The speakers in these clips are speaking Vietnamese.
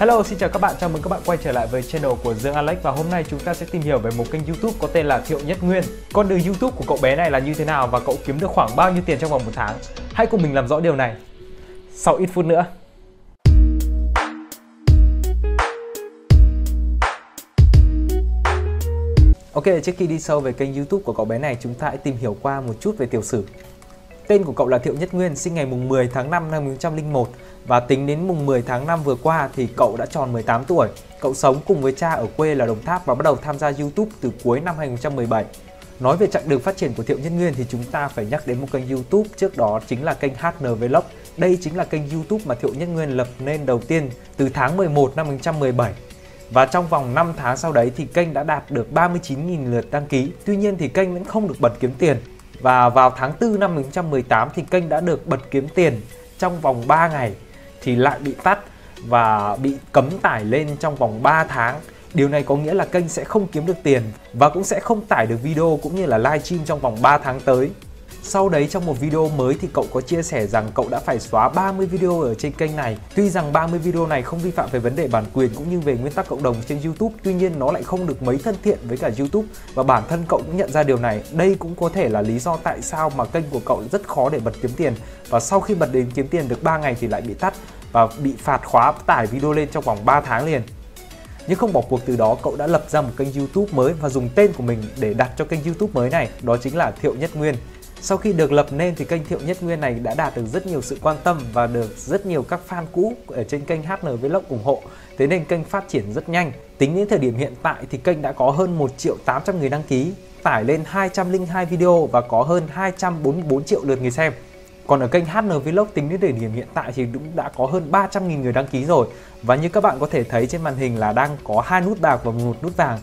Hello, xin chào các bạn, chào mừng các bạn quay trở lại với channel của Dương Alex và hôm nay chúng ta sẽ tìm hiểu về một kênh YouTube có tên là Thiệu Nhất Nguyên. Con đường YouTube của cậu bé này là như thế nào và cậu kiếm được khoảng bao nhiêu tiền trong vòng một tháng? Hãy cùng mình làm rõ điều này sau ít phút nữa. Ok, trước khi đi sâu về kênh YouTube của cậu bé này, chúng ta hãy tìm hiểu qua một chút về tiểu sử. Tên của cậu là Thiệu Nhất Nguyên, sinh ngày mùng 10 tháng 5 năm 1901 và tính đến mùng 10 tháng 5 vừa qua thì cậu đã tròn 18 tuổi. Cậu sống cùng với cha ở quê là Đồng Tháp và bắt đầu tham gia YouTube từ cuối năm 2017. Nói về chặng đường phát triển của Thiệu Nhất Nguyên thì chúng ta phải nhắc đến một kênh YouTube trước đó chính là kênh HN Vlog. Đây chính là kênh YouTube mà Thiệu Nhất Nguyên lập nên đầu tiên từ tháng 11 năm 2017. Và trong vòng 5 tháng sau đấy thì kênh đã đạt được 39.000 lượt đăng ký. Tuy nhiên thì kênh vẫn không được bật kiếm tiền. Và vào tháng 4 năm 2018 thì kênh đã được bật kiếm tiền trong vòng 3 ngày thì lại bị tắt và bị cấm tải lên trong vòng 3 tháng. Điều này có nghĩa là kênh sẽ không kiếm được tiền và cũng sẽ không tải được video cũng như là livestream trong vòng 3 tháng tới. Sau đấy trong một video mới thì cậu có chia sẻ rằng cậu đã phải xóa 30 video ở trên kênh này. Tuy rằng 30 video này không vi phạm về vấn đề bản quyền cũng như về nguyên tắc cộng đồng trên YouTube, tuy nhiên nó lại không được mấy thân thiện với cả YouTube và bản thân cậu cũng nhận ra điều này. Đây cũng có thể là lý do tại sao mà kênh của cậu rất khó để bật kiếm tiền và sau khi bật đến kiếm tiền được 3 ngày thì lại bị tắt và bị phạt khóa tải video lên trong vòng 3 tháng liền. Nhưng không bỏ cuộc từ đó, cậu đã lập ra một kênh YouTube mới và dùng tên của mình để đặt cho kênh YouTube mới này, đó chính là Thiệu Nhất Nguyên. Sau khi được lập nên thì kênh Thiệu Nhất Nguyên này đã đạt được rất nhiều sự quan tâm và được rất nhiều các fan cũ ở trên kênh HN Vlog ủng hộ. Thế nên kênh phát triển rất nhanh. Tính đến thời điểm hiện tại thì kênh đã có hơn 1 triệu 800 người đăng ký, tải lên 202 video và có hơn 244 triệu lượt người xem. Còn ở kênh HN Vlog tính đến thời điểm hiện tại thì cũng đã có hơn 300.000 người đăng ký rồi. Và như các bạn có thể thấy trên màn hình là đang có hai nút bạc và một nút vàng.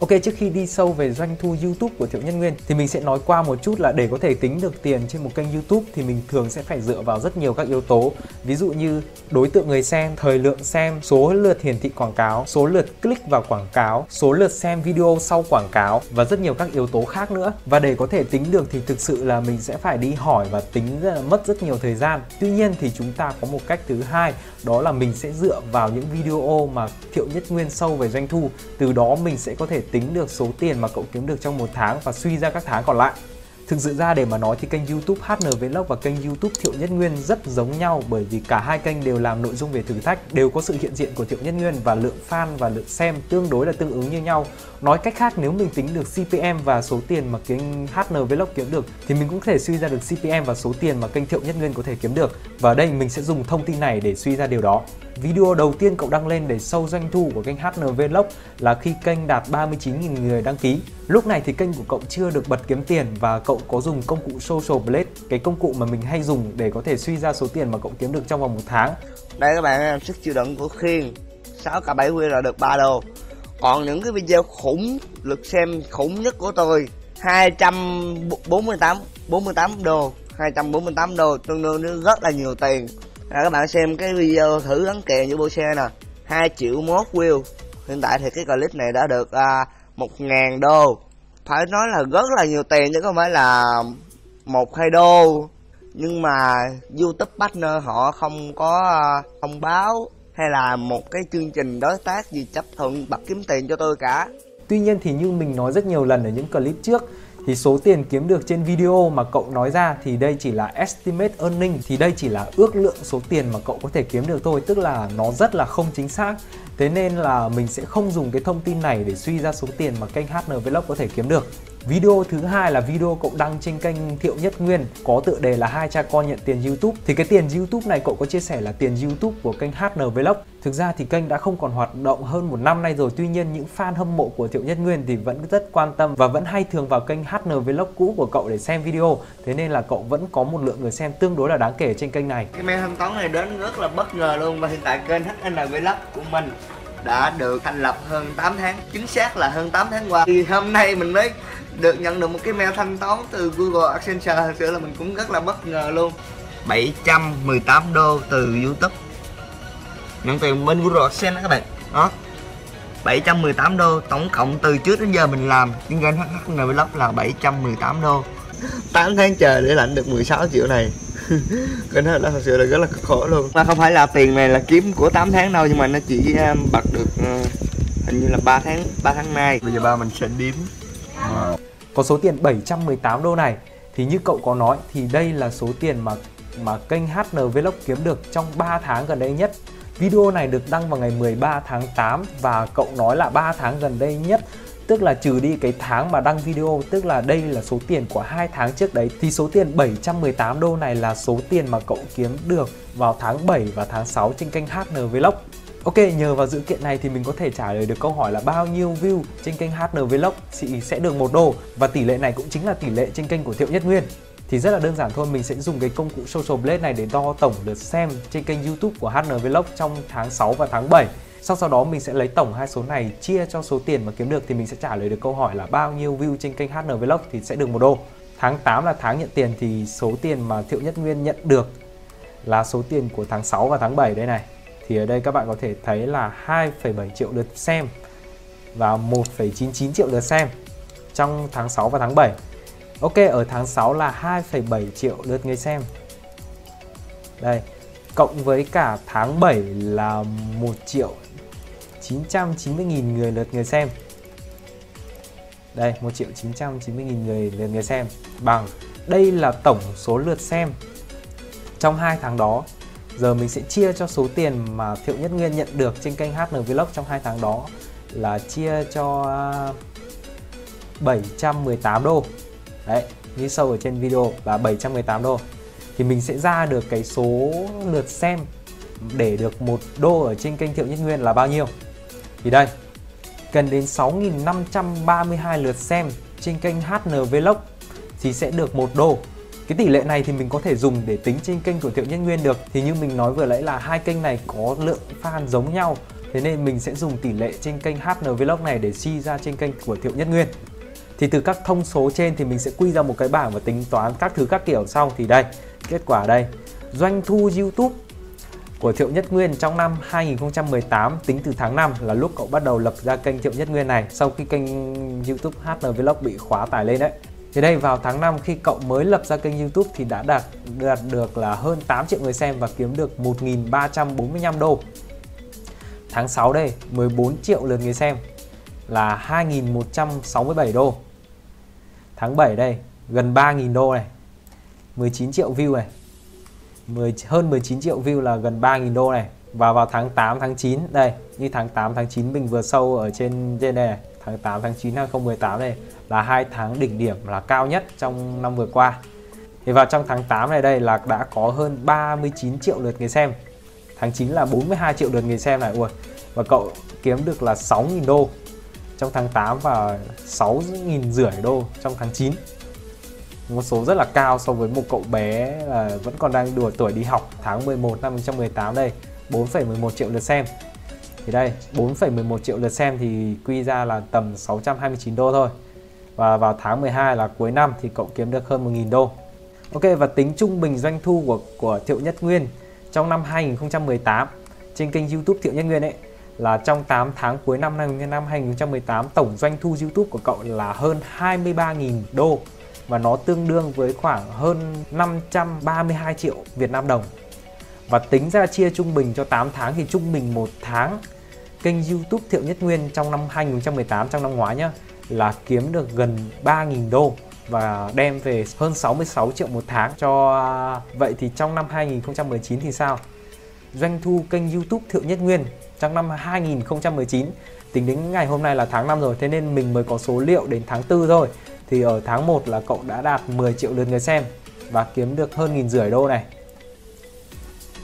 Ok, trước khi đi sâu về doanh thu YouTube của Thiệu Nhân Nguyên thì mình sẽ nói qua một chút là để có thể tính được tiền trên một kênh YouTube thì mình thường sẽ phải dựa vào rất nhiều các yếu tố. Ví dụ như đối tượng người xem, thời lượng xem, số lượt hiển thị quảng cáo, số lượt click vào quảng cáo, số lượt xem video sau quảng cáo và rất nhiều các yếu tố khác nữa. Và để có thể tính được thì thực sự là mình sẽ phải đi hỏi và tính rất là mất rất nhiều thời gian. Tuy nhiên thì chúng ta có một cách thứ hai đó là mình sẽ dựa vào những video mà Thiệu Nhất Nguyên sâu về doanh thu. Từ đó mình sẽ có thể tính được số tiền mà cậu kiếm được trong một tháng và suy ra các tháng còn lại. Thực sự ra để mà nói thì kênh YouTube HN Vlog và kênh YouTube Thiệu Nhất Nguyên rất giống nhau bởi vì cả hai kênh đều làm nội dung về thử thách, đều có sự hiện diện của Thiệu Nhất Nguyên và lượng fan và lượng xem tương đối là tương ứng như nhau. Nói cách khác nếu mình tính được CPM và số tiền mà kênh HN Vlog kiếm được thì mình cũng có thể suy ra được CPM và số tiền mà kênh Thiệu Nhất Nguyên có thể kiếm được. Và ở đây mình sẽ dùng thông tin này để suy ra điều đó. Video đầu tiên cậu đăng lên để sâu doanh thu của kênh HN Vlog là khi kênh đạt 39.000 người đăng ký. Lúc này thì kênh của cậu chưa được bật kiếm tiền và cậu có dùng công cụ Social Blade, cái công cụ mà mình hay dùng để có thể suy ra số tiền mà cậu kiếm được trong vòng một tháng. Đây các bạn em sức chịu đựng của Khiên 6 k 7 quy là được 3 đô. Còn những cái video khủng lượt xem khủng nhất của tôi 248 48 đô 248 đô tương đương rất là nhiều tiền à, các bạn xem cái video thử gắn kèm với bộ xe nè. 2 triệu mốt view. Hiện tại thì cái clip này đã được à, 1.000 đô. Phải nói là rất là nhiều tiền chứ không phải là một hai đô. Nhưng mà youtube partner họ không có à, thông báo hay là một cái chương trình đối tác gì chấp thuận bật kiếm tiền cho tôi cả. Tuy nhiên thì như mình nói rất nhiều lần ở những clip trước thì số tiền kiếm được trên video mà cậu nói ra thì đây chỉ là estimate earning, thì đây chỉ là ước lượng số tiền mà cậu có thể kiếm được thôi, tức là nó rất là không chính xác. Thế nên là mình sẽ không dùng cái thông tin này để suy ra số tiền mà kênh HN Vlog có thể kiếm được. Video thứ hai là video cậu đăng trên kênh Thiệu Nhất Nguyên, có tựa đề là hai cha con nhận tiền YouTube. Thì cái tiền YouTube này cậu có chia sẻ là tiền YouTube của kênh HN Vlog. Thực ra thì kênh đã không còn hoạt động hơn một năm nay rồi. Tuy nhiên những fan hâm mộ của Thiệu Nhất Nguyên thì vẫn rất quan tâm và vẫn hay thường vào kênh HN Vlog cũ của cậu để xem video. Thế nên là cậu vẫn có một lượng người xem tương đối là đáng kể trên kênh này. cái men hâm tóng này đến rất là bất ngờ luôn và hiện tại kênh HN Vlog của mình đã được thành lập hơn 8 tháng, chính xác là hơn 8 tháng qua. Thì hôm nay mình mới được nhận được một cái mail thanh toán từ Google Accenture. Thật sự là mình cũng rất là bất ngờ luôn. 718 đô từ YouTube. Nhận tiền bên Google Adsense đó các bạn. Đó. 718 đô tổng cộng từ trước đến giờ mình làm. Trên kênh HHN Vlog là 718 đô. 8 tháng chờ để lãnh được 16 triệu này. cái đó là thật sự là rất là cực khổ luôn. Mà không phải là tiền này là kiếm của 8 tháng đâu nhưng mà nó chỉ um, bật được uh, hình như là 3 tháng 3 tháng nay. Bây giờ ba mình sẽ đếm. Có số tiền 718 đô này. Thì như cậu có nói thì đây là số tiền mà mà kênh HN Vlog kiếm được trong 3 tháng gần đây nhất. Video này được đăng vào ngày 13 tháng 8 và cậu nói là 3 tháng gần đây nhất tức là trừ đi cái tháng mà đăng video tức là đây là số tiền của hai tháng trước đấy thì số tiền 718 đô này là số tiền mà cậu kiếm được vào tháng 7 và tháng 6 trên kênh HN Vlog Ok, nhờ vào dữ kiện này thì mình có thể trả lời được câu hỏi là bao nhiêu view trên kênh HN Vlog chị sẽ được một đô và tỷ lệ này cũng chính là tỷ lệ trên kênh của Thiệu Nhất Nguyên. Thì rất là đơn giản thôi, mình sẽ dùng cái công cụ Social Blade này để đo tổng lượt xem trên kênh YouTube của HN Vlog trong tháng 6 và tháng 7. Sau sau đó mình sẽ lấy tổng hai số này chia cho số tiền mà kiếm được thì mình sẽ trả lời được câu hỏi là bao nhiêu view trên kênh HN Vlog thì sẽ được một đô. Tháng 8 là tháng nhận tiền thì số tiền mà Thiệu Nhất Nguyên nhận được là số tiền của tháng 6 và tháng 7 đây này thì ở đây các bạn có thể thấy là 2,7 triệu lượt xem và 1,99 triệu lượt xem trong tháng 6 và tháng 7. Ok, ở tháng 6 là 2,7 triệu lượt người xem. Đây, cộng với cả tháng 7 là 1 triệu 990 nghìn người lượt người xem. Đây, 1 triệu 990 nghìn người lượt người xem bằng đây là tổng số lượt xem trong hai tháng đó Giờ mình sẽ chia cho số tiền mà Thiệu Nhất Nguyên nhận được trên kênh HN Vlog trong hai tháng đó là chia cho à, 718 đô. Đấy, như sâu ở trên video là 718 đô. Thì mình sẽ ra được cái số lượt xem để được một đô ở trên kênh Thiệu Nhất Nguyên là bao nhiêu. Thì đây, cần đến 6.532 lượt xem trên kênh HN Vlog thì sẽ được một đô. Cái tỷ lệ này thì mình có thể dùng để tính trên kênh của Thiệu Nhân Nguyên được. Thì như mình nói vừa nãy là hai kênh này có lượng fan giống nhau thế nên mình sẽ dùng tỷ lệ trên kênh HN Vlog này để suy ra trên kênh của Thiệu Nhất Nguyên. Thì từ các thông số trên thì mình sẽ quy ra một cái bảng và tính toán các thứ các kiểu xong thì đây kết quả đây. Doanh thu YouTube của Thiệu Nhất Nguyên trong năm 2018 tính từ tháng 5 là lúc cậu bắt đầu lập ra kênh Thiệu Nhất Nguyên này, sau khi kênh YouTube HN Vlog bị khóa tải lên đấy thì đây, vào tháng 5 khi cậu mới lập ra kênh YouTube thì đã đạt đạt được là hơn 8 triệu người xem và kiếm được 1.345 đô. Tháng 6 đây 14 triệu lượt người xem là 2.167 đô. Tháng 7 đây, gần 3.000 đô này. 19 triệu view này. 10, hơn 19 triệu view là gần 3.000 đô này. Và vào tháng 8 tháng 9 đây, như tháng 8 tháng 9 mình vừa sâu ở trên trên đây này, tháng 8 tháng 9 2018 này là hai tháng đỉnh điểm là cao nhất trong năm vừa qua. Thì vào trong tháng 8 này đây là đã có hơn 39 triệu lượt người xem. Tháng 9 là 42 triệu lượt người xem này. Ui. Và cậu kiếm được là 6.000 đô trong tháng 8 và 6.000 rưỡi đô trong tháng 9 một số rất là cao so với một cậu bé là vẫn còn đang đùa tuổi đi học tháng 11 năm 2018 đây. 4,11 triệu lượt xem. Thì đây 4,11 triệu lượt xem thì quy ra là tầm 629 đô thôi. Và vào tháng 12 là cuối năm thì cậu kiếm được hơn 1.000 đô. Ok và tính trung bình doanh thu của của Thiệu Nhất Nguyên trong năm 2018 trên kênh YouTube Thiệu Nhất Nguyên ấy là trong 8 tháng cuối năm năm 2018 tổng doanh thu YouTube của cậu là hơn 23.000 đô và nó tương đương với khoảng hơn 532 triệu Việt Nam đồng. Và tính ra chia trung bình cho 8 tháng thì trung bình một tháng, kênh YouTube Thiệu Nhất Nguyên trong năm 2018 trong năm ngoái nhá, là kiếm được gần 3.000 đô và đem về hơn 66 triệu một tháng cho à, vậy thì trong năm 2019 thì sao? Doanh thu kênh YouTube Thiệu Nhất Nguyên trong năm 2019 tính đến ngày hôm nay là tháng 5 rồi, thế nên mình mới có số liệu đến tháng 4 thôi thì ở tháng 1 là cậu đã đạt 10 triệu lượt người xem và kiếm được hơn nghìn rưỡi đô này.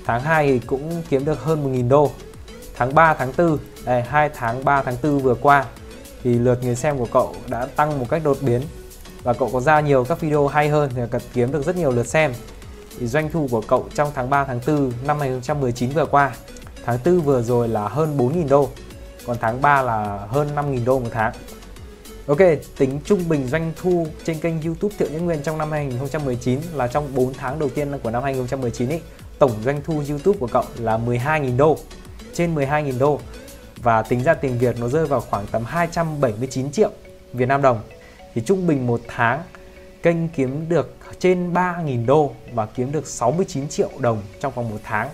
Tháng 2 thì cũng kiếm được hơn 1.000 đô. Tháng 3 tháng 4 đây 2 tháng 3 tháng 4 vừa qua thì lượt người xem của cậu đã tăng một cách đột biến và cậu có ra nhiều các video hay hơn thì cần kiếm được rất nhiều lượt xem. Thì doanh thu của cậu trong tháng 3 tháng 4 năm 2019 vừa qua, tháng 4 vừa rồi là hơn 4.000 đô, còn tháng 3 là hơn 5.000 đô một tháng. Ok, tính trung bình doanh thu trên kênh YouTube Thiệu Nhất Nguyên trong năm 2019 là trong 4 tháng đầu tiên của năm 2019 ý, tổng doanh thu YouTube của cậu là 12.000 đô, trên 12.000 đô và tính ra tiền Việt nó rơi vào khoảng tầm 279 triệu Việt Nam đồng thì trung bình một tháng kênh kiếm được trên 3.000 đô và kiếm được 69 triệu đồng trong vòng một tháng.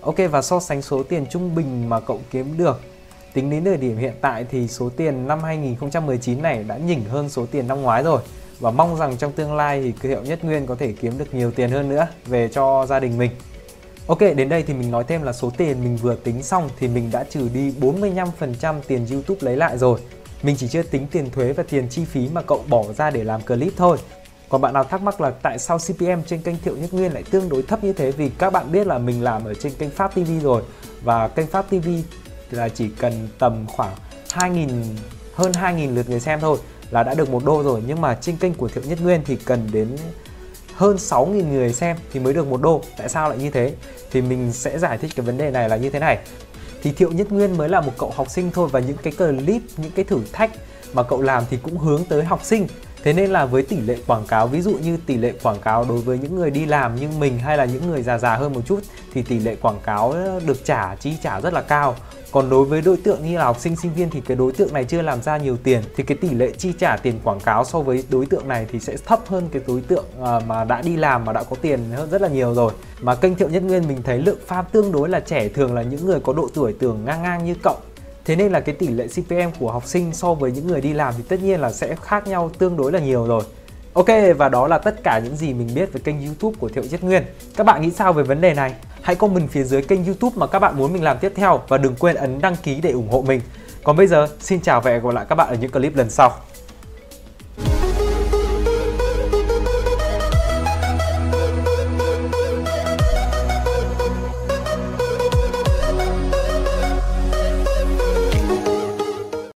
Ok và so sánh số tiền trung bình mà cậu kiếm được Tính đến thời điểm hiện tại thì số tiền năm 2019 này đã nhỉnh hơn số tiền năm ngoái rồi và mong rằng trong tương lai thì cửa hiệu Nhất Nguyên có thể kiếm được nhiều tiền hơn nữa về cho gia đình mình. Ok, đến đây thì mình nói thêm là số tiền mình vừa tính xong thì mình đã trừ đi 45% tiền YouTube lấy lại rồi. Mình chỉ chưa tính tiền thuế và tiền chi phí mà cậu bỏ ra để làm clip thôi. Còn bạn nào thắc mắc là tại sao CPM trên kênh Thiệu Nhất Nguyên lại tương đối thấp như thế vì các bạn biết là mình làm ở trên kênh Pháp TV rồi và kênh Pháp TV là chỉ cần tầm khoảng 2.000 hơn 2.000 lượt người xem thôi là đã được một đô rồi. Nhưng mà trên kênh của Thiệu Nhất Nguyên thì cần đến hơn 6.000 người xem thì mới được một đô. Tại sao lại như thế? Thì mình sẽ giải thích cái vấn đề này là như thế này. Thì Thiệu Nhất Nguyên mới là một cậu học sinh thôi và những cái clip, những cái thử thách mà cậu làm thì cũng hướng tới học sinh. Thế nên là với tỷ lệ quảng cáo, ví dụ như tỷ lệ quảng cáo đối với những người đi làm như mình hay là những người già già hơn một chút thì tỷ lệ quảng cáo được trả, chi trả rất là cao còn đối với đối tượng như là học sinh sinh viên thì cái đối tượng này chưa làm ra nhiều tiền thì cái tỷ lệ chi trả tiền quảng cáo so với đối tượng này thì sẽ thấp hơn cái đối tượng à, mà đã đi làm mà đã có tiền hơn rất là nhiều rồi mà kênh thiệu nhất nguyên mình thấy lượng fan tương đối là trẻ, thường là những người có độ tuổi tưởng ngang ngang như cậu Thế nên là cái tỷ lệ CPM của học sinh so với những người đi làm thì tất nhiên là sẽ khác nhau tương đối là nhiều rồi. Ok, và đó là tất cả những gì mình biết về kênh YouTube của Thiệu Nhất Nguyên. Các bạn nghĩ sao về vấn đề này? Hãy comment phía dưới kênh YouTube mà các bạn muốn mình làm tiếp theo và đừng quên ấn đăng ký để ủng hộ mình. Còn bây giờ, xin chào và hẹn gặp lại các bạn ở những clip lần sau.